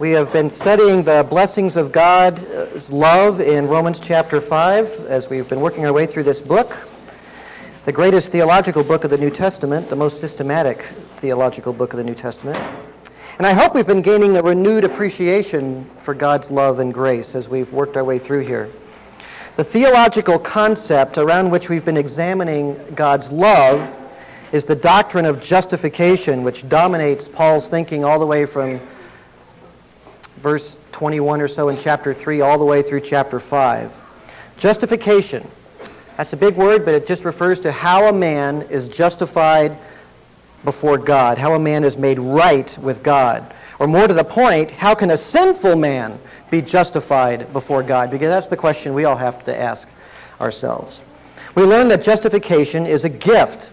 We have been studying the blessings of God's love in Romans chapter 5 as we've been working our way through this book, the greatest theological book of the New Testament, the most systematic theological book of the New Testament. And I hope we've been gaining a renewed appreciation for God's love and grace as we've worked our way through here. The theological concept around which we've been examining God's love is the doctrine of justification, which dominates Paul's thinking all the way from verse 21 or so in chapter 3 all the way through chapter 5. Justification. That's a big word, but it just refers to how a man is justified before God, how a man is made right with God. Or more to the point, how can a sinful man be justified before God? Because that's the question we all have to ask ourselves. We learn that justification is a gift,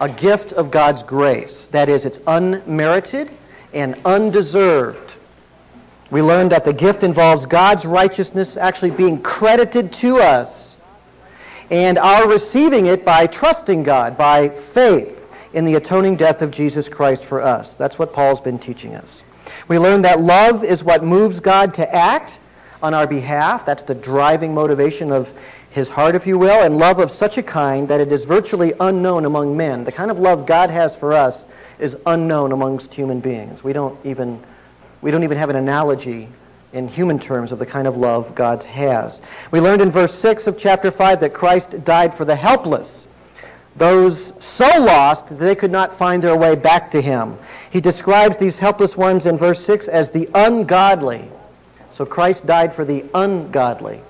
a gift of God's grace. That is, it's unmerited and undeserved. We learned that the gift involves God's righteousness actually being credited to us and our receiving it by trusting God, by faith in the atoning death of Jesus Christ for us. That's what Paul's been teaching us. We learned that love is what moves God to act on our behalf. That's the driving motivation of his heart, if you will, and love of such a kind that it is virtually unknown among men. The kind of love God has for us is unknown amongst human beings. We don't even we don't even have an analogy in human terms of the kind of love God has. We learned in verse 6 of chapter 5 that Christ died for the helpless, those so lost that they could not find their way back to him. He describes these helpless ones in verse 6 as the ungodly. So Christ died for the ungodly.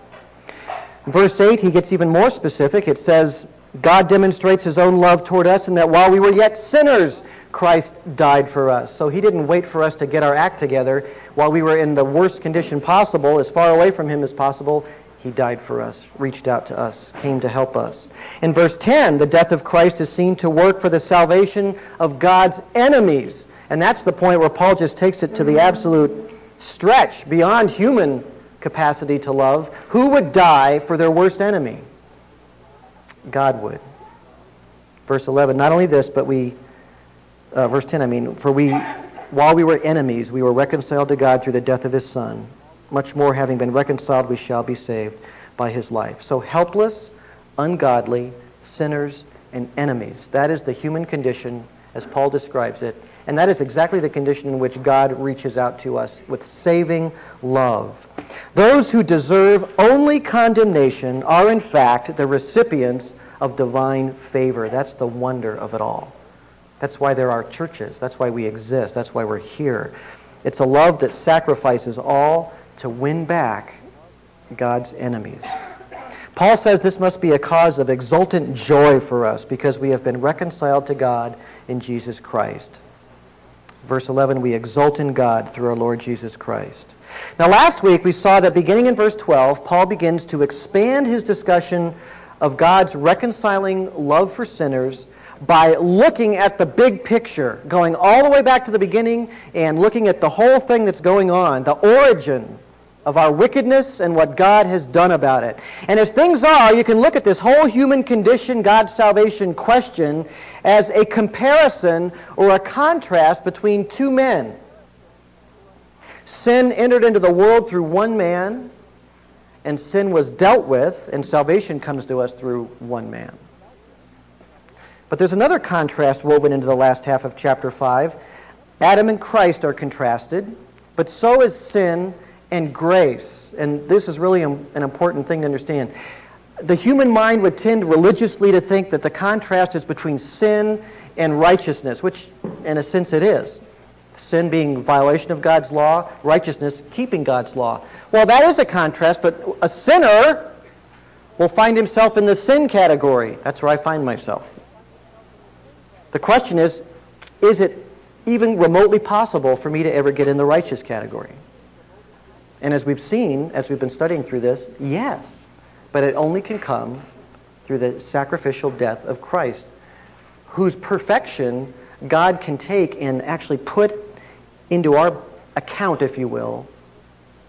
In verse 8, he gets even more specific. It says, God demonstrates his own love toward us in that while we were yet sinners, Christ died for us. So he didn't wait for us to get our act together. While we were in the worst condition possible, as far away from him as possible, he died for us, reached out to us, came to help us. In verse 10, the death of Christ is seen to work for the salvation of God's enemies. And that's the point where Paul just takes it to the absolute stretch, beyond human capacity to love. Who would die for their worst enemy? God would. Verse 11, not only this, but we uh, verse 10, I mean, for we, while we were enemies, we were reconciled to God through the death of his Son. Much more, having been reconciled, we shall be saved by his life. So helpless, ungodly, sinners, and enemies. That is the human condition as Paul describes it. And that is exactly the condition in which God reaches out to us with saving love. Those who deserve only condemnation are, in fact, the recipients of divine favor. That's the wonder of it all. That's why there are churches. That's why we exist. That's why we're here. It's a love that sacrifices all to win back God's enemies. Paul says this must be a cause of exultant joy for us because we have been reconciled to God in Jesus Christ. Verse 11, we exult in God through our Lord Jesus Christ. Now, last week we saw that beginning in verse 12, Paul begins to expand his discussion of God's reconciling love for sinners by looking at the big picture, going all the way back to the beginning and looking at the whole thing that's going on, the origin of our wickedness and what God has done about it. And as things are, you can look at this whole human condition, God's salvation question as a comparison or a contrast between two men. Sin entered into the world through one man, and sin was dealt with, and salvation comes to us through one man. But there's another contrast woven into the last half of chapter 5. Adam and Christ are contrasted, but so is sin and grace. And this is really an important thing to understand. The human mind would tend religiously to think that the contrast is between sin and righteousness, which in a sense it is. Sin being violation of God's law, righteousness keeping God's law. Well, that is a contrast, but a sinner will find himself in the sin category. That's where I find myself. The question is, is it even remotely possible for me to ever get in the righteous category? And as we've seen, as we've been studying through this, yes. But it only can come through the sacrificial death of Christ, whose perfection God can take and actually put into our account, if you will,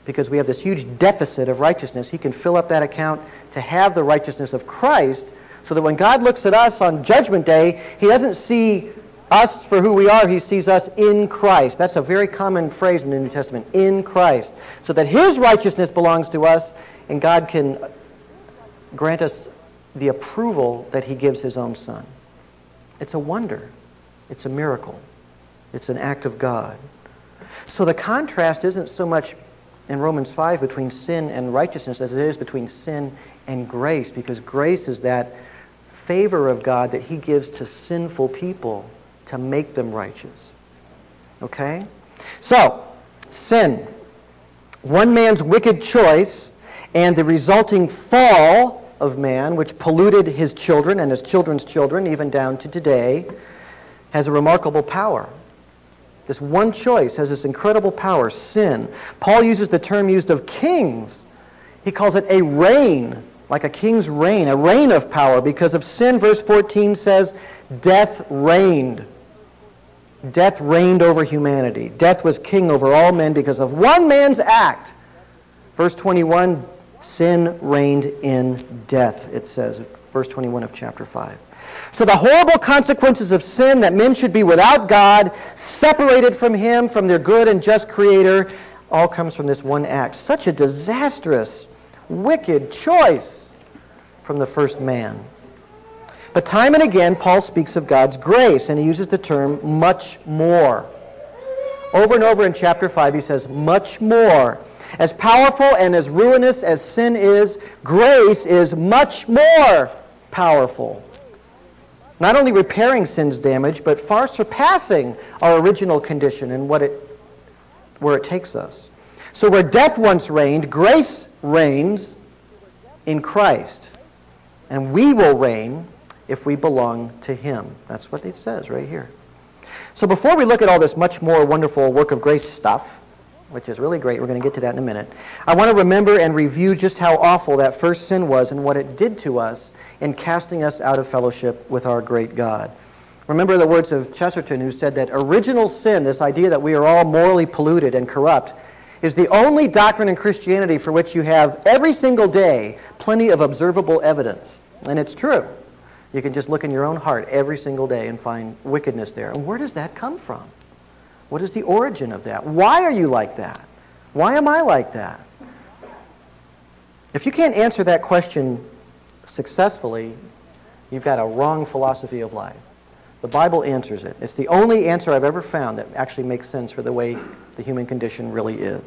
because we have this huge deficit of righteousness. He can fill up that account to have the righteousness of Christ so that when God looks at us on Judgment Day, He doesn't see Us for who we are, he sees us in Christ. That's a very common phrase in the New Testament, in Christ. So that his righteousness belongs to us, and God can grant us the approval that he gives his own son. It's a wonder. It's a miracle. It's an act of God. So the contrast isn't so much in Romans 5 between sin and righteousness as it is between sin and grace, because grace is that favor of God that he gives to sinful people to make them righteous. Okay? So, sin. One man's wicked choice and the resulting fall of man, which polluted his children and his children's children, even down to today, has a remarkable power. This one choice has this incredible power, sin. Paul uses the term used of kings. He calls it a reign, like a king's reign, a reign of power. Because of sin, verse 14 says, death reigned. Death reigned over humanity. Death was king over all men because of one man's act. Verse 21, sin reigned in death, it says, verse 21 of chapter 5. So the horrible consequences of sin that men should be without God, separated from him, from their good and just creator, all comes from this one act. Such a disastrous, wicked choice from the first man. But time and again, Paul speaks of God's grace, and he uses the term much more. Over and over in chapter 5, he says, much more. As powerful and as ruinous as sin is, grace is much more powerful. Not only repairing sin's damage, but far surpassing our original condition and what it, where it takes us. So where death once reigned, grace reigns in Christ. And we will reign if we belong to him. That's what it says right here. So before we look at all this much more wonderful work of grace stuff, which is really great, we're going to get to that in a minute, I want to remember and review just how awful that first sin was and what it did to us in casting us out of fellowship with our great God. Remember the words of Chesterton who said that original sin, this idea that we are all morally polluted and corrupt, is the only doctrine in Christianity for which you have every single day plenty of observable evidence. And it's true. You can just look in your own heart every single day and find wickedness there. And where does that come from? What is the origin of that? Why are you like that? Why am I like that? If you can't answer that question successfully, you've got a wrong philosophy of life. The Bible answers it. It's the only answer I've ever found that actually makes sense for the way the human condition really is.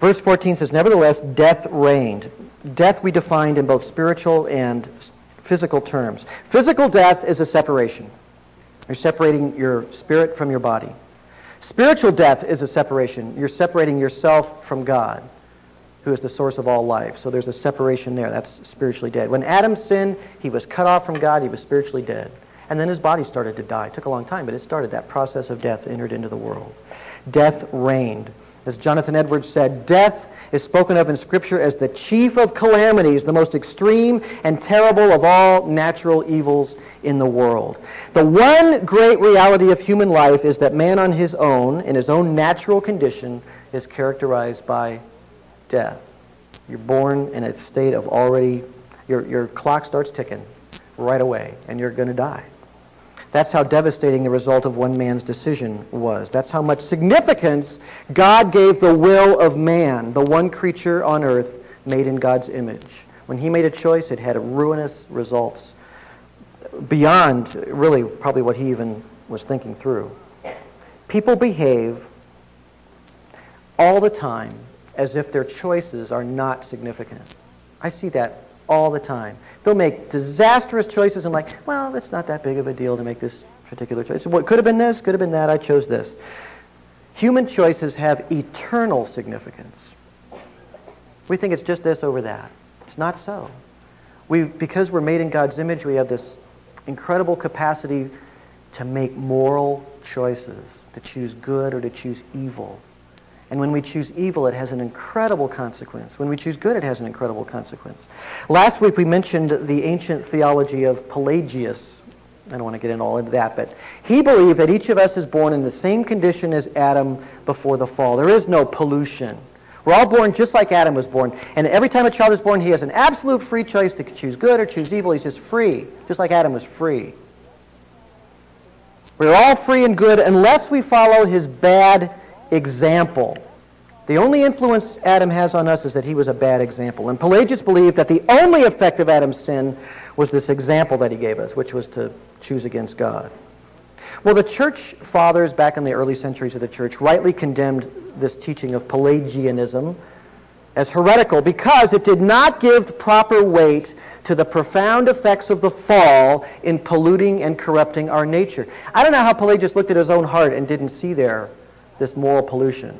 Verse 14 says, Nevertheless, death reigned. Death we defined in both spiritual and physical terms. Physical death is a separation. You're separating your spirit from your body. Spiritual death is a separation. You're separating yourself from God, who is the source of all life. So there's a separation there. That's spiritually dead. When Adam sinned, he was cut off from God. He was spiritually dead. And then his body started to die. It took a long time, but it started. That process of death entered into the world. Death reigned. As Jonathan Edwards said, death is spoken of in Scripture as the chief of calamities, the most extreme and terrible of all natural evils in the world. The one great reality of human life is that man on his own, in his own natural condition, is characterized by death. You're born in a state of already, your, your clock starts ticking right away, and you're going to die. That's how devastating the result of one man's decision was. That's how much significance God gave the will of man, the one creature on earth made in God's image. When he made a choice, it had ruinous results beyond really probably what he even was thinking through. People behave all the time as if their choices are not significant. I see that all the time. They'll make disastrous choices and like, well, it's not that big of a deal to make this particular choice. What could have been this, could have been that, I chose this. Human choices have eternal significance. We think it's just this over that. It's not so. We, because we're made in God's image, we have this incredible capacity to make moral choices, to choose good or to choose evil. And when we choose evil, it has an incredible consequence. When we choose good, it has an incredible consequence. Last week we mentioned the ancient theology of Pelagius. I don't want to get into all into that, but he believed that each of us is born in the same condition as Adam before the fall. There is no pollution. We're all born just like Adam was born. And every time a child is born, he has an absolute free choice to choose good or choose evil. He's just free, just like Adam was free. We're all free and good unless we follow his bad example. The only influence Adam has on us is that he was a bad example. And Pelagius believed that the only effect of Adam's sin was this example that he gave us, which was to choose against God. Well, the church fathers back in the early centuries of the church rightly condemned this teaching of Pelagianism as heretical because it did not give proper weight to the profound effects of the fall in polluting and corrupting our nature. I don't know how Pelagius looked at his own heart and didn't see there this moral pollution.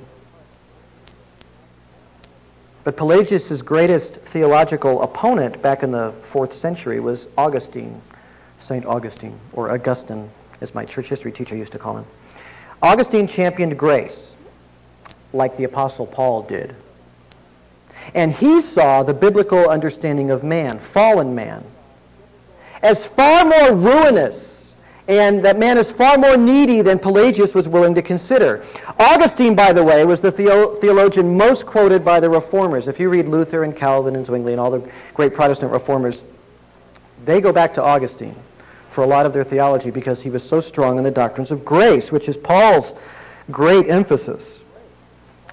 But Pelagius' greatest theological opponent back in the fourth century was Augustine, St. Augustine, or Augustine, as my church history teacher used to call him. Augustine championed grace, like the Apostle Paul did. And he saw the biblical understanding of man, fallen man, as far more ruinous and that man is far more needy than Pelagius was willing to consider. Augustine, by the way, was the theologian most quoted by the reformers. If you read Luther and Calvin and Zwingli and all the great Protestant reformers, they go back to Augustine for a lot of their theology because he was so strong in the doctrines of grace, which is Paul's great emphasis.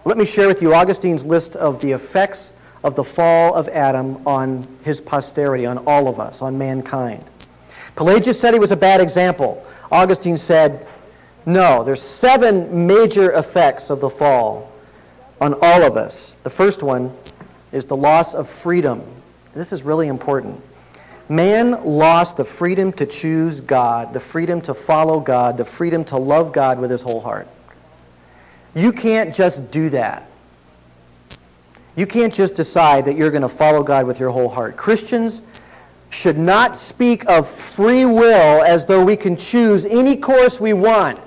Let me share with you Augustine's list of the effects of the fall of Adam on his posterity, on all of us, on mankind. Pelagius said he was a bad example. Augustine said, no, there's seven major effects of the fall on all of us. The first one is the loss of freedom. This is really important. Man lost the freedom to choose God, the freedom to follow God, the freedom to love God with his whole heart. You can't just do that. You can't just decide that you're going to follow God with your whole heart. Christians should not speak of free will as though we can choose any course we want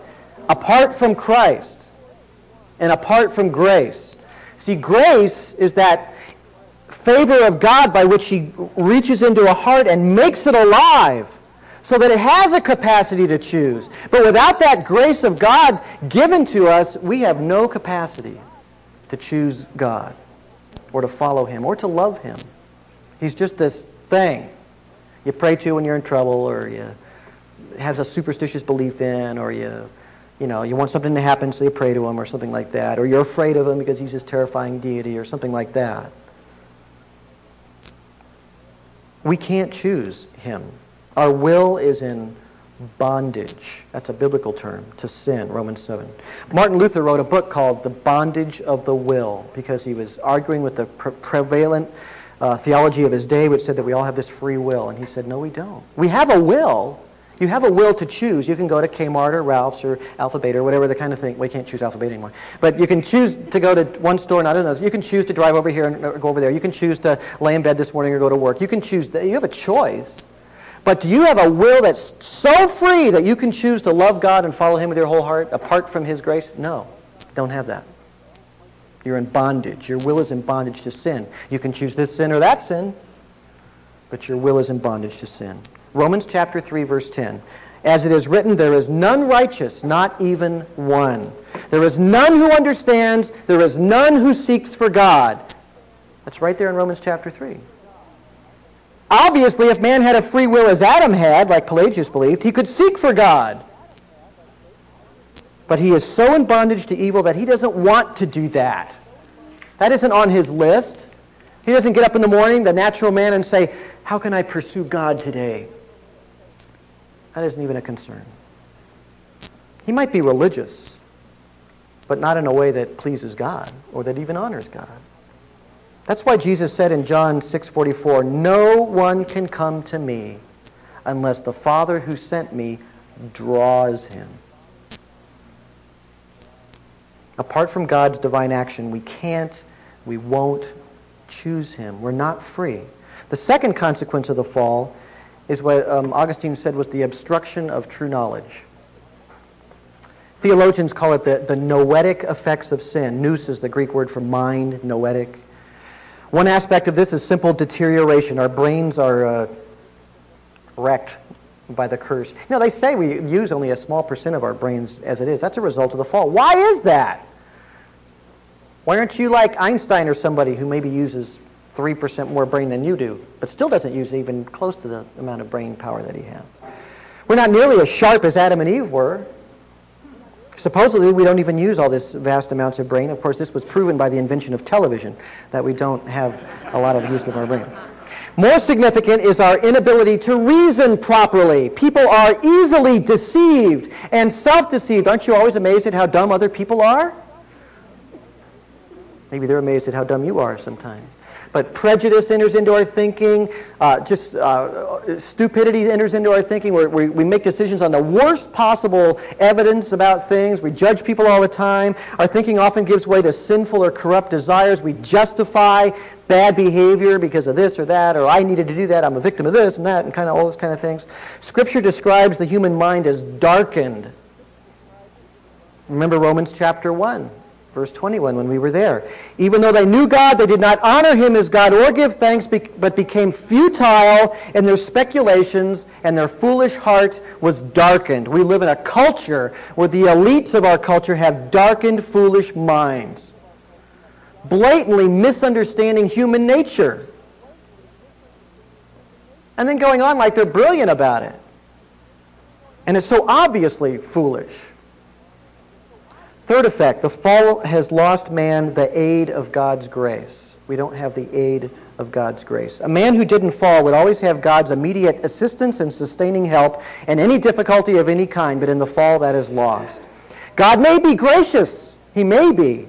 apart from Christ and apart from grace. See, grace is that favor of God by which he reaches into a heart and makes it alive so that it has a capacity to choose. But without that grace of God given to us, we have no capacity to choose God or to follow him or to love him. He's just this thing you pray to when you're in trouble or you have a superstitious belief in or you you know you want something to happen so you pray to him or something like that or you're afraid of him because he's this terrifying deity or something like that. We can't choose him. Our will is in bondage. That's a biblical term to sin romans 7 martin luther wrote a book called the bondage of the will because he was arguing with the pre- prevalent uh, theology of his day, which said that we all have this free will. And he said, no, we don't. We have a will. You have a will to choose. You can go to Kmart or Ralph's or Alpha Beta or whatever the kind of thing. We can't choose Alpha Beta anymore. But you can choose to go to one store not another. You can choose to drive over here and go over there. You can choose to lay in bed this morning or go to work. You can choose. You have a choice. But do you have a will that's so free that you can choose to love God and follow Him with your whole heart apart from His grace? No, don't have that. You're in bondage. Your will is in bondage to sin. You can choose this sin or that sin, but your will is in bondage to sin. Romans chapter 3, verse 10. As it is written, there is none righteous, not even one. There is none who understands. There is none who seeks for God. That's right there in Romans chapter 3. Obviously, if man had a free will as Adam had, like Pelagius believed, he could seek for God. But he is so in bondage to evil that he doesn't want to do that. That isn't on his list. He doesn't get up in the morning, the natural man, and say, How can I pursue God today? That isn't even a concern. He might be religious, but not in a way that pleases God or that even honors God. That's why Jesus said in John 6:44, "No one can come to me unless the Father who sent me draws him." Apart from God's divine action, we can't, we won't choose him. We're not free. The second consequence of the fall is what um, Augustine said was the obstruction of true knowledge. Theologians call it the, the noetic effects of sin. Nous is the Greek word for mind, noetic. One aspect of this is simple deterioration. Our brains are uh, wrecked by the curse. You know, they say we use only a small percent of our brains as it is. That's a result of the fall. Why is that? Why aren't you like Einstein or somebody who maybe uses 3% more brain than you do, but still doesn't use even close to the amount of brain power that he has? We're not nearly as sharp as Adam and Eve were. Supposedly, we don't even use all this vast amounts of brain. Of course, this was proven by the invention of television, that we don't have a lot of use of our brain. More significant is our inability to reason properly. People are easily deceived and self-deceived. Aren't you always amazed at how dumb other people are? Maybe they're amazed at how dumb you are sometimes. But prejudice enters into our thinking. Uh, just uh, stupidity enters into our thinking. Where we, we make decisions on the worst possible evidence about things. We judge people all the time. Our thinking often gives way to sinful or corrupt desires. We justify bad behavior because of this or that, or I needed to do that. I'm a victim of this and that, and kind of all those kind of things. Scripture describes the human mind as darkened. Remember Romans chapter 1. Verse 21, when we were there. Even though they knew God, they did not honor him as God or give thanks, but became futile in their speculations, and their foolish heart was darkened. We live in a culture where the elites of our culture have darkened, foolish minds, blatantly misunderstanding human nature, and then going on like they're brilliant about it. And it's so obviously foolish. Third effect, the fall has lost man the aid of God's grace. We don't have the aid of God's grace. A man who didn't fall would always have God's immediate assistance and sustaining help in any difficulty of any kind, but in the fall that is lost. God may be gracious. He may be.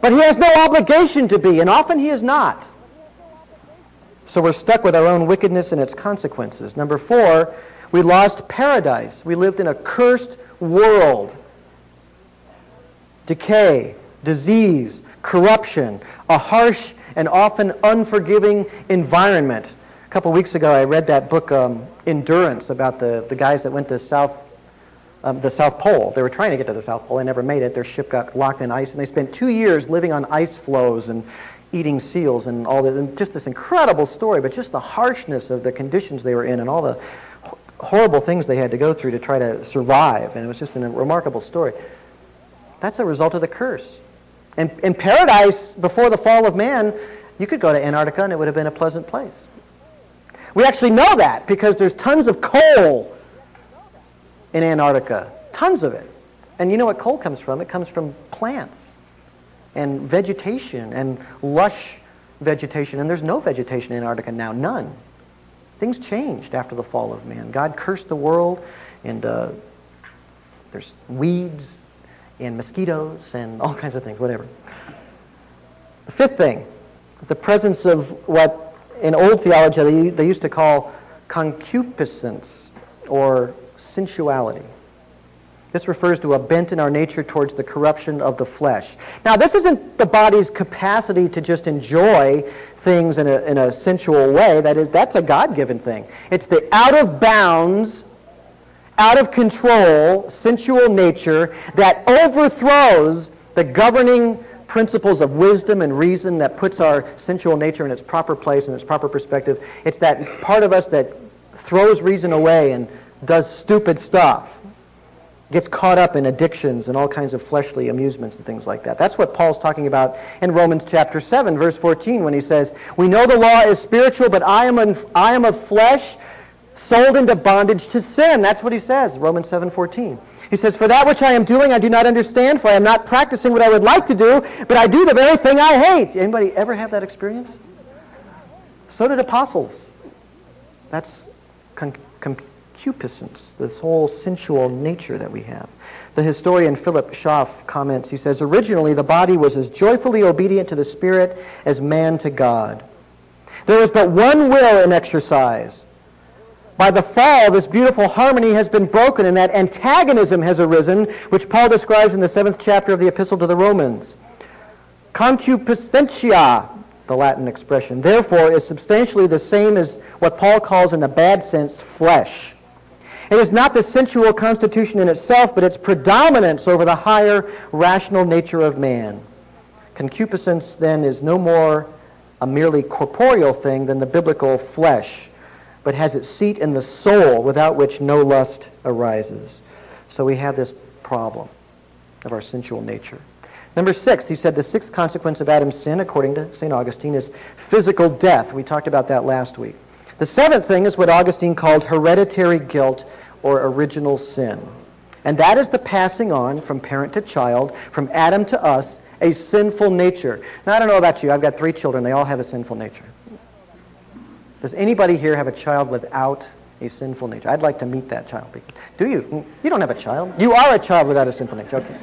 But he has no obligation to be, and often he is not. So we're stuck with our own wickedness and its consequences. Number four, we lost paradise. We lived in a cursed world decay, disease, corruption, a harsh and often unforgiving environment. A couple weeks ago, I read that book, um, Endurance, about the, the guys that went to South, um, the South Pole. They were trying to get to the South Pole. They never made it. Their ship got locked in ice, and they spent two years living on ice floes and eating seals and all that. And just this incredible story, but just the harshness of the conditions they were in and all the horrible things they had to go through to try to survive. And it was just a remarkable story. That's a result of the curse. And in paradise, before the fall of man, you could go to Antarctica and it would have been a pleasant place. We actually know that because there's tons of coal in Antarctica. Tons of it. And you know what coal comes from? It comes from plants and vegetation and lush vegetation. And there's no vegetation in Antarctica now. None. Things changed after the fall of man. God cursed the world and uh, there's weeds and mosquitoes and all kinds of things, whatever. The fifth thing, the presence of what in old theology they, they used to call concupiscence or sensuality. This refers to a bent in our nature towards the corruption of the flesh. Now, this isn't the body's capacity to just enjoy things in a, in a sensual way. That is, that's a God-given thing. It's the out of bounds out of control sensual nature that overthrows the governing principles of wisdom and reason that puts our sensual nature in its proper place and its proper perspective. It's that part of us that throws reason away and does stupid stuff, gets caught up in addictions and all kinds of fleshly amusements and things like that. That's what Paul's talking about in Romans chapter 7, verse 14, when he says, We know the law is spiritual, but I am, I am of flesh, sold into bondage to sin. That's what he says, Romans 7:14. He says, For that which I am doing I do not understand, for I am not practicing what I would like to do, but I do the very thing I hate. Anybody ever have that experience? So did apostles. That's con- concupiscence, this whole sensual nature that we have. The historian Philip Schaff comments, he says, Originally the body was as joyfully obedient to the Spirit as man to God. There was but one will in exercise, by the fall, this beautiful harmony has been broken and that antagonism has arisen, which Paul describes in the seventh chapter of the Epistle to the Romans. Concupiscentia, the Latin expression, therefore is substantially the same as what Paul calls in the bad sense flesh. It is not the sensual constitution in itself, but its predominance over the higher rational nature of man. Concupiscence, then, is no more a merely corporeal thing than the biblical flesh but has its seat in the soul, without which no lust arises. So we have this problem of our sensual nature. Number six, he said the sixth consequence of Adam's sin, according to St. Augustine, is physical death. We talked about that last week. The seventh thing is what Augustine called hereditary guilt or original sin. And that is the passing on from parent to child, from Adam to us, a sinful nature. Now, I don't know about you. I've got three children. They all have a sinful nature. Does anybody here have a child without a sinful nature? I'd like to meet that child. Do you? You don't have a child. You are a child without a sinful nature. Okay.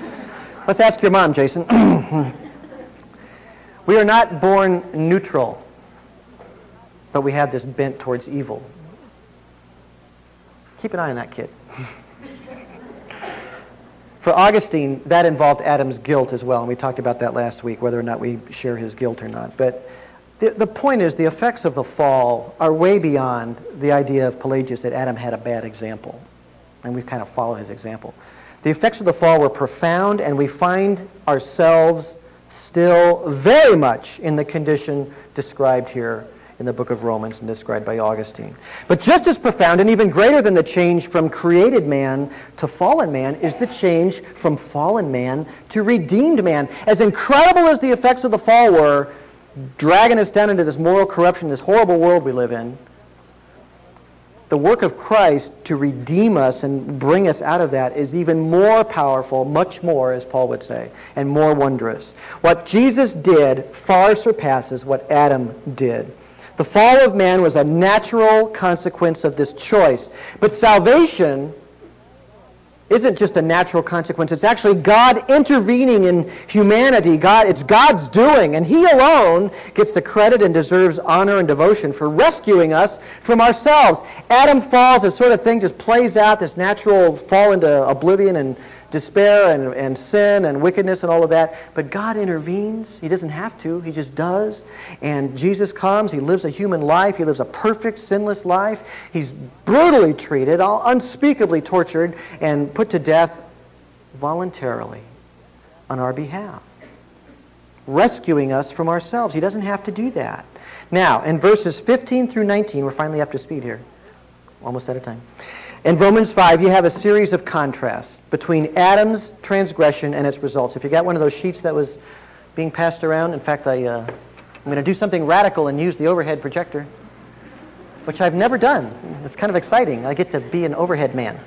Let's ask your mom, Jason. we are not born neutral, but we have this bent towards evil. Keep an eye on that kid. For Augustine, that involved Adam's guilt as well, and we talked about that last week, whether or not we share his guilt or not. But the, the point is, the effects of the fall are way beyond the idea of Pelagius that Adam had a bad example, and we kind of follow his example. The effects of the fall were profound, and we find ourselves still very much in the condition described here in the book of Romans and described by Augustine. But just as profound and even greater than the change from created man to fallen man is the change from fallen man to redeemed man. As incredible as the effects of the fall were, dragging us down into this moral corruption, this horrible world we live in, the work of Christ to redeem us and bring us out of that is even more powerful, much more, as Paul would say, and more wondrous. What Jesus did far surpasses what Adam did. The fall of man was a natural consequence of this choice. But salvation isn't just a natural consequence. It's actually God intervening in humanity. God, it's God's doing, and He alone gets the credit and deserves honor and devotion for rescuing us from ourselves. Adam falls, this sort of thing just plays out, this natural fall into oblivion and despair and, and sin and wickedness and all of that. But God intervenes. He doesn't have to. He just does. And Jesus comes. He lives a human life. He lives a perfect, sinless life. He's brutally treated, unspeakably tortured, and put to death voluntarily on our behalf, rescuing us from ourselves. He doesn't have to do that. Now, in verses 15 through 19, we're finally up to speed here. Almost out of time. In Romans 5, you have a series of contrasts between Adam's transgression and its results. If you got one of those sheets that was being passed around, in fact, I, uh, I'm going to do something radical and use the overhead projector, which I've never done. It's kind of exciting. I get to be an overhead man.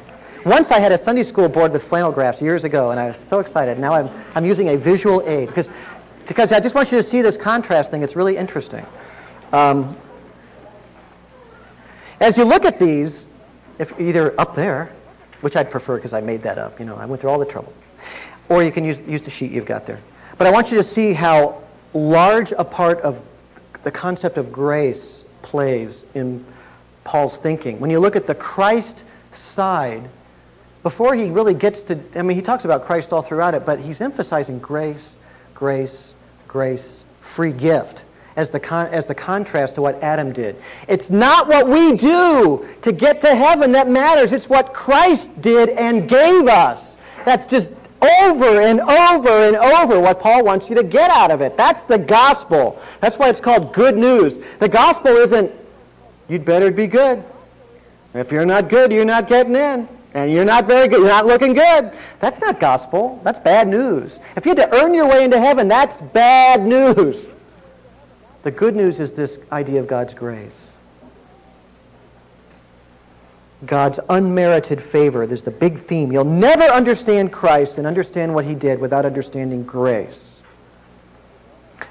Once I had a Sunday school board with flannel graphs years ago, and I was so excited. Now I'm, I'm using a visual aid because, because I just want you to see this contrast thing. It's really interesting. Um, as you look at these, if either up there, which I'd prefer because I made that up, you know, I went through all the trouble, or you can use, use the sheet you've got there. But I want you to see how large a part of the concept of grace plays in Paul's thinking. When you look at the Christ side, before he really gets to, I mean, he talks about Christ all throughout it, but he's emphasizing grace, grace, grace, free gift as the, con- as the contrast to what Adam did. It's not what we do to get to heaven that matters. It's what Christ did and gave us. That's just over and over and over what Paul wants you to get out of it. That's the gospel. That's why it's called good news. The gospel isn't, you'd better be good. If you're not good, you're not getting in. And you're not very good. You're not looking good. That's not gospel. That's bad news. If you had to earn your way into heaven, that's bad news. The good news is this idea of God's grace. God's unmerited favor. There's the big theme. You'll never understand Christ and understand what he did without understanding grace.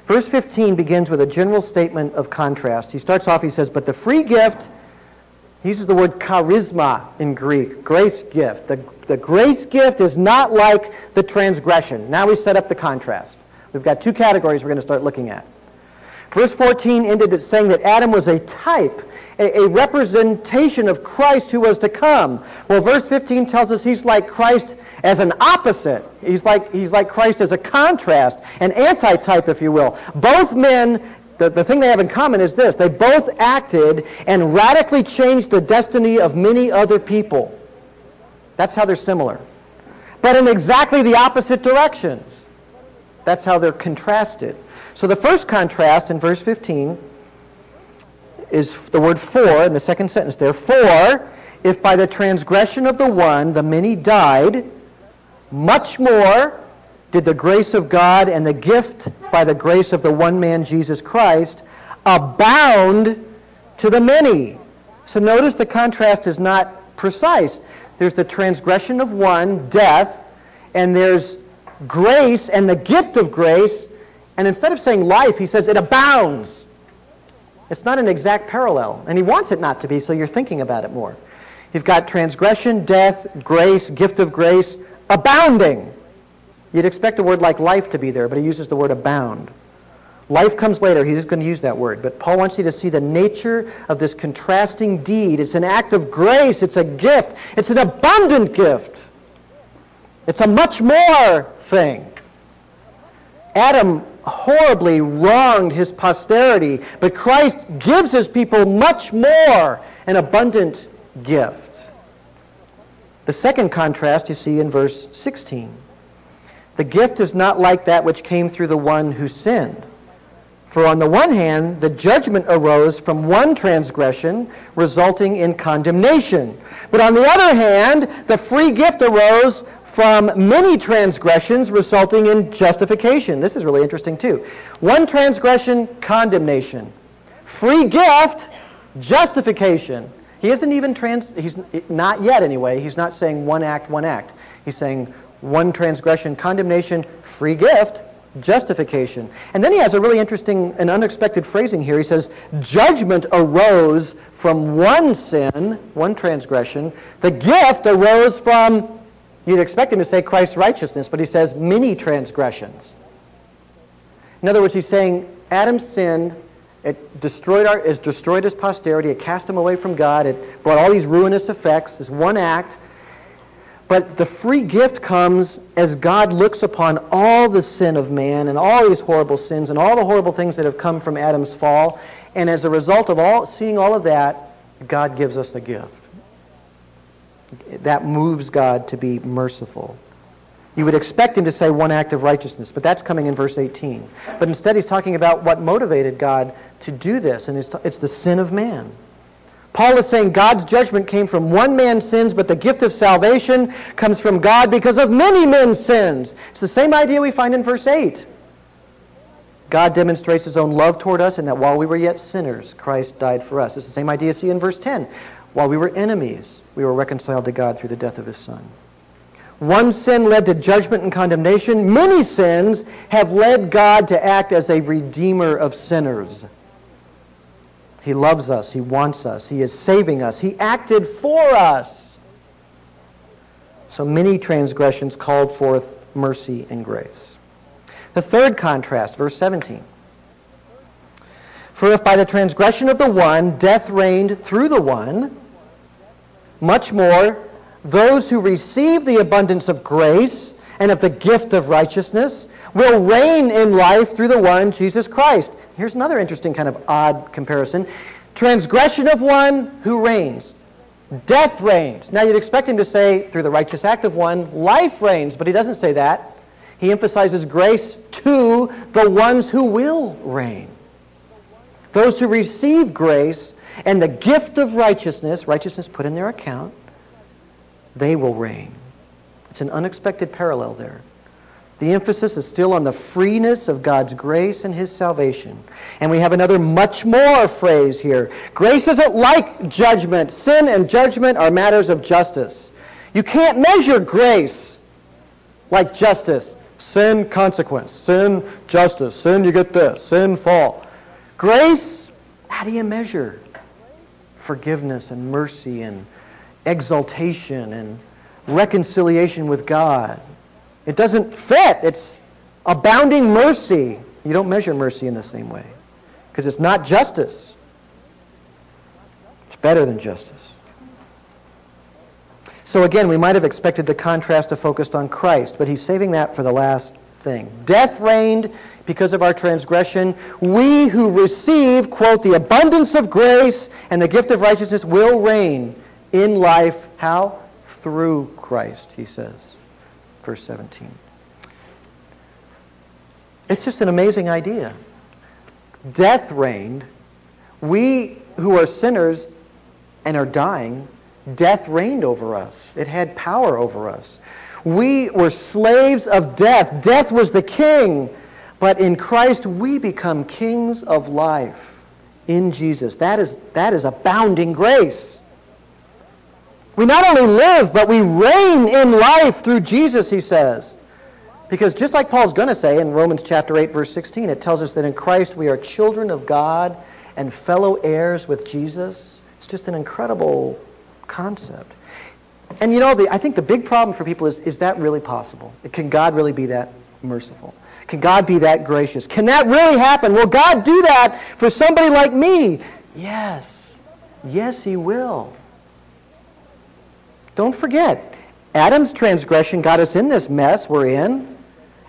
Verse 15 begins with a general statement of contrast. He starts off, he says, But the free gift, he uses the word charisma in Greek, grace gift. The, the grace gift is not like the transgression. Now we set up the contrast. We've got two categories we're going to start looking at. Verse 14 ended it saying that Adam was a type, a, a, representation of Christ who was to come. Well, verse 15 tells us he's like Christ as an opposite. He's like, he's like Christ as a contrast, an antitype, if you will. Both men, the, the thing they have in common is this. They both acted and radically changed the destiny of many other people. That's how they're similar. But in exactly the opposite directions. That's how they're contrasted. So the first contrast in verse 15 is the word for in the second sentence there. For, if by the transgression of the one the many died, much more did the grace of God and the gift by the grace of the one man Jesus Christ abound to the many. So notice the contrast is not precise. there's the transgression of one, death, and there's grace and the gift of grace. And instead of saying life, he says it abounds. It's not an exact parallel. And he wants it not to be, so you're thinking about it more. You've got transgression, death, grace, gift of grace, abounding. You'd expect a word like life to be there, but he uses the word abound. Life comes later. He's going to use that word. But Paul wants you to see the nature of this contrasting deed. It's an act of grace. It's a gift. It's an abundant gift. It's a much more thing. Adam horribly wronged his posterity, but Christ gives his people much more, an abundant gift. The second contrast you see in verse 16. The gift is not like that which came through the one who sinned. For on the one hand, the judgment arose from one transgression, resulting in condemnation. But on the other hand, the free gift arose from many transgressions, resulting in justification. This is really interesting too. One transgression, condemnation. Free gift, justification. He isn't even trans, he's not yet anyway, he's not saying one act, one act. He's saying one transgression, condemnation, free gift, justification. And then he has a really interesting and unexpected phrasing here. He says, judgment arose from one sin, one transgression. The gift arose from, you'd expect him to say Christ's righteousness, but he says many transgressions. In other words, he's saying Adam's sin, it destroyed our, it destroyed his posterity, it cast him away from God, it brought all these ruinous effects, this one act. But the free gift comes as God looks upon all the sin of man and all these horrible sins and all the horrible things that have come from Adam's fall. And as a result of all seeing all of that, God gives us the gift. That moves God to be merciful. You would expect him to say one act of righteousness, but that's coming in verse 18. But instead he's talking about what motivated God to do this, and it's the sin of man. Paul is saying God's judgment came from one man's sins, but the gift of salvation comes from God because of many men's sins. It's the same idea we find in verse 8. God demonstrates his own love toward us in that while we were yet sinners, Christ died for us. It's the same idea you see in verse 10. While we were enemies, we were reconciled to God through the death of his Son. One sin led to judgment and condemnation. Many sins have led God to act as a redeemer of sinners. He loves us. He wants us. He is saving us. He acted for us. So many transgressions called forth mercy and grace. The third contrast, verse 17. For if by the transgression of the one death reigned through the one, much more those who receive the abundance of grace and of the gift of righteousness will reign in life through the one, Jesus Christ. Here's another interesting kind of odd comparison. Transgression of one who reigns. Death reigns. Now you'd expect him to say, through the righteous act of one, life reigns, but he doesn't say that. He emphasizes grace to the ones who will reign. Those who receive grace and the gift of righteousness, righteousness put in their account, they will reign. It's an unexpected parallel there. The emphasis is still on the freeness of God's grace and his salvation. And we have another much more phrase here. Grace isn't like judgment. Sin and judgment are matters of justice. You can't measure grace like justice. Sin, consequence. Sin, justice. Sin, you get this. Sin, fall. Grace, how do you measure forgiveness and mercy and exaltation and reconciliation with God? It doesn't fit. It's abounding mercy. You don't measure mercy in the same way because it's not justice. It's better than justice. So again, we might have expected the contrast to focus on Christ, but he's saving that for the last thing. Death reigned because of our transgression. We who receive, quote, the abundance of grace and the gift of righteousness will reign in life. How? Through Christ, he says verse 17. It's just an amazing idea. Death reigned. We who are sinners and are dying, death reigned over us. It had power over us. We were slaves of death. Death was the king. But in Christ, we become kings of life in Jesus. That is, that is abounding grace. We not only live, but we reign in life through Jesus, he says. Because just like Paul's going to say in Romans chapter 8, verse 16, it tells us that in Christ we are children of God and fellow heirs with Jesus. It's just an incredible concept. And you know, the, I think the big problem for people is, is that really possible? Can God really be that merciful? Can God be that gracious? Can that really happen? Will God do that for somebody like me? Yes. Yes, he will. Don't forget, Adam's transgression got us in this mess we're in.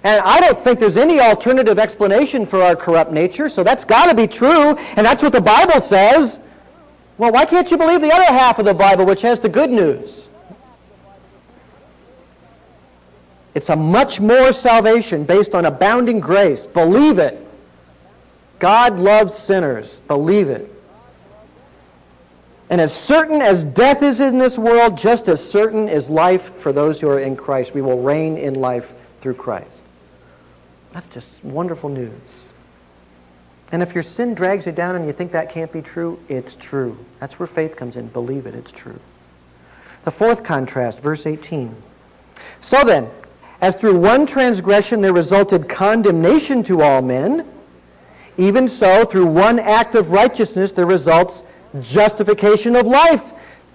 And I don't think there's any alternative explanation for our corrupt nature, so that's got to be true, and that's what the Bible says. Well, why can't you believe the other half of the Bible, which has the good news? It's a much more salvation based on abounding grace. Believe it. God loves sinners. Believe it. And as certain as death is in this world, just as certain is life for those who are in Christ. We will reign in life through Christ. That's just wonderful news. And if your sin drags you down and you think that can't be true, it's true. That's where faith comes in. Believe it, it's true. The fourth contrast, verse 18. So then, as through one transgression there resulted condemnation to all men, even so through one act of righteousness there results justification of life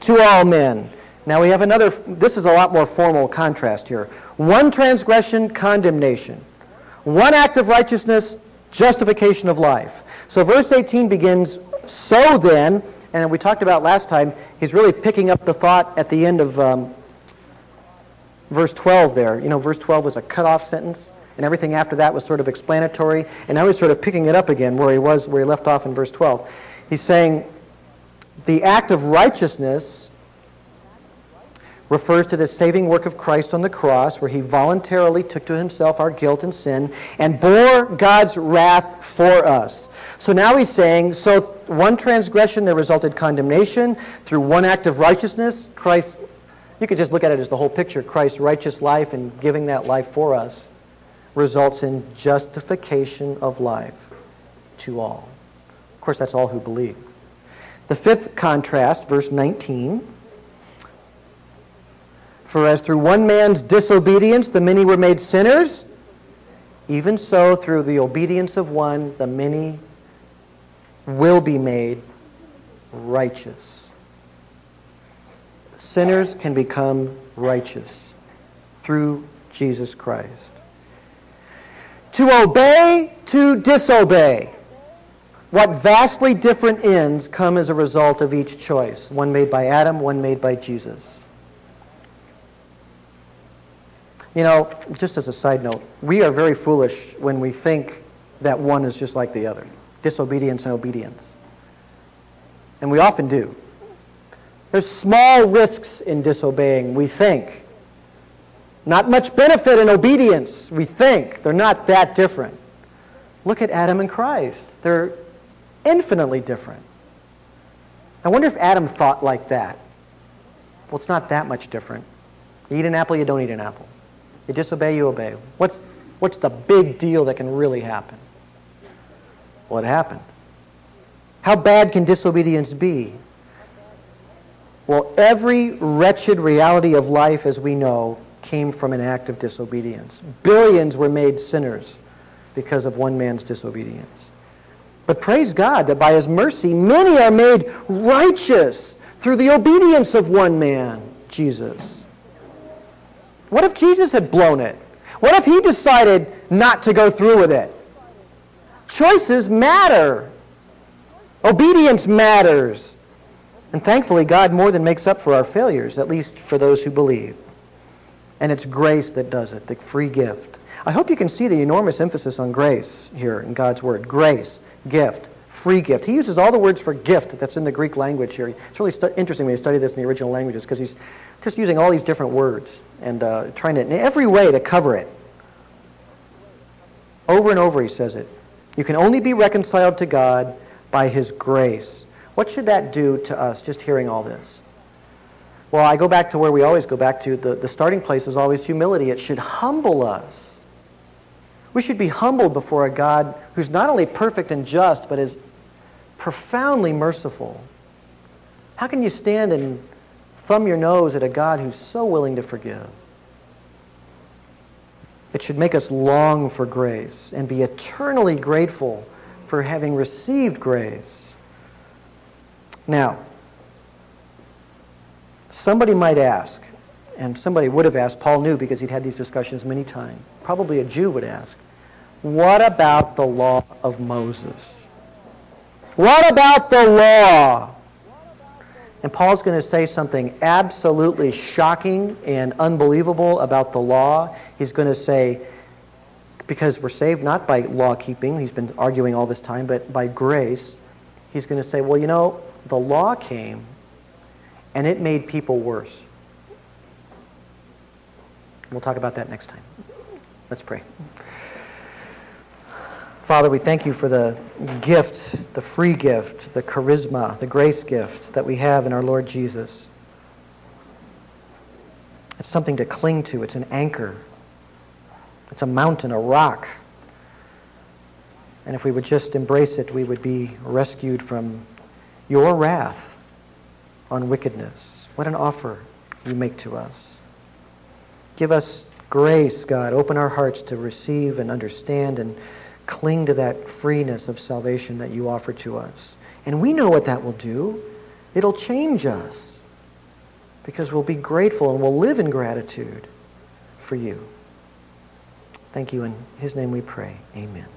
to all men. Now we have another, this is a lot more formal contrast here. One transgression, condemnation. One act of righteousness, justification of life. So verse 18 begins, so then, and we talked about last time, he's really picking up the thought at the end of um, verse 12 there. You know, verse 12 was a cut-off sentence, and everything after that was sort of explanatory, and now he's sort of picking it up again where he was, where he left off in verse 12. He's saying the act of righteousness refers to the saving work of Christ on the cross, where he voluntarily took to himself our guilt and sin and bore God's wrath for us. So now he's saying, so one transgression there resulted condemnation. Through one act of righteousness, Christ you could just look at it as the whole picture. Christ's righteous life and giving that life for us results in justification of life to all. Of course, that's all who believe. The fifth contrast, verse 19. For as through one man's disobedience the many were made sinners, even so through the obedience of one the many will be made righteous sinners can become righteous through Jesus Christ. To obey, to disobey. What vastly different ends come as a result of each choice. One made by Adam, one made by Jesus. You know, just as a side note, we are very foolish when we think that one is just like the other. Disobedience and obedience. And we often do. There's small risks in disobeying, we think. Not much benefit in obedience, we think. They're not that different. Look at Adam and Christ. They're infinitely different. I wonder if Adam thought like that. Well, it's not that much different. You eat an apple, you don't eat an apple. You disobey, you obey. What's, what's the big deal that can really happen? What happened? How bad can disobedience be? Well, every wretched reality of life as we know came from an act of disobedience. Billions were made sinners because of one man's disobedience. But praise God that by his mercy, many are made righteous through the obedience of one man, Jesus. What if Jesus had blown it? What if he decided not to go through with it? Choices matter. Obedience matters. And thankfully, God more than makes up for our failures, at least for those who believe. And it's grace that does it, the free gift. I hope you can see the enormous emphasis on grace here in God's Word. Grace, gift, free gift. He uses all the words for gift that's in the Greek language here. It's really stu- interesting when you study this in the original languages because he's just using all these different words and uh, trying to, in every way, to cover it. Over and over he says it. You can only be reconciled to God by his grace. What should that do to us, just hearing all this? Well, I go back to where we always go back to. The, the starting place is always humility. It should humble us. We should be humbled before a God who's not only perfect and just, but is profoundly merciful. How can you stand and thumb your nose at a God who's so willing to forgive. It should make us long for grace and be eternally grateful for having received grace. Now, somebody might ask, and somebody would have asked, Paul knew because he'd had these discussions many times, probably a Jew would ask, what about the law of Moses? What about the law? And Paul's going to say something absolutely shocking and unbelievable about the law. He's going to say, because we're saved not by law keeping, he's been arguing all this time, but by grace, he's going to say, well, you know, the law came and it made people worse. We'll talk about that next time. Let's pray. Father, we thank you for the gift, the free gift, the charisma, the grace gift that we have in our Lord Jesus. It's something to cling to. It's an anchor. It's a mountain, a rock. And if we would just embrace it, we would be rescued from your wrath on wickedness. What an offer you make to us. Give us grace, God. Open our hearts to receive and understand and cling to that freeness of salvation that you offer to us. And we know what that will do. It'll change us because we'll be grateful and we'll live in gratitude for you. Thank you. In his name we pray. Amen.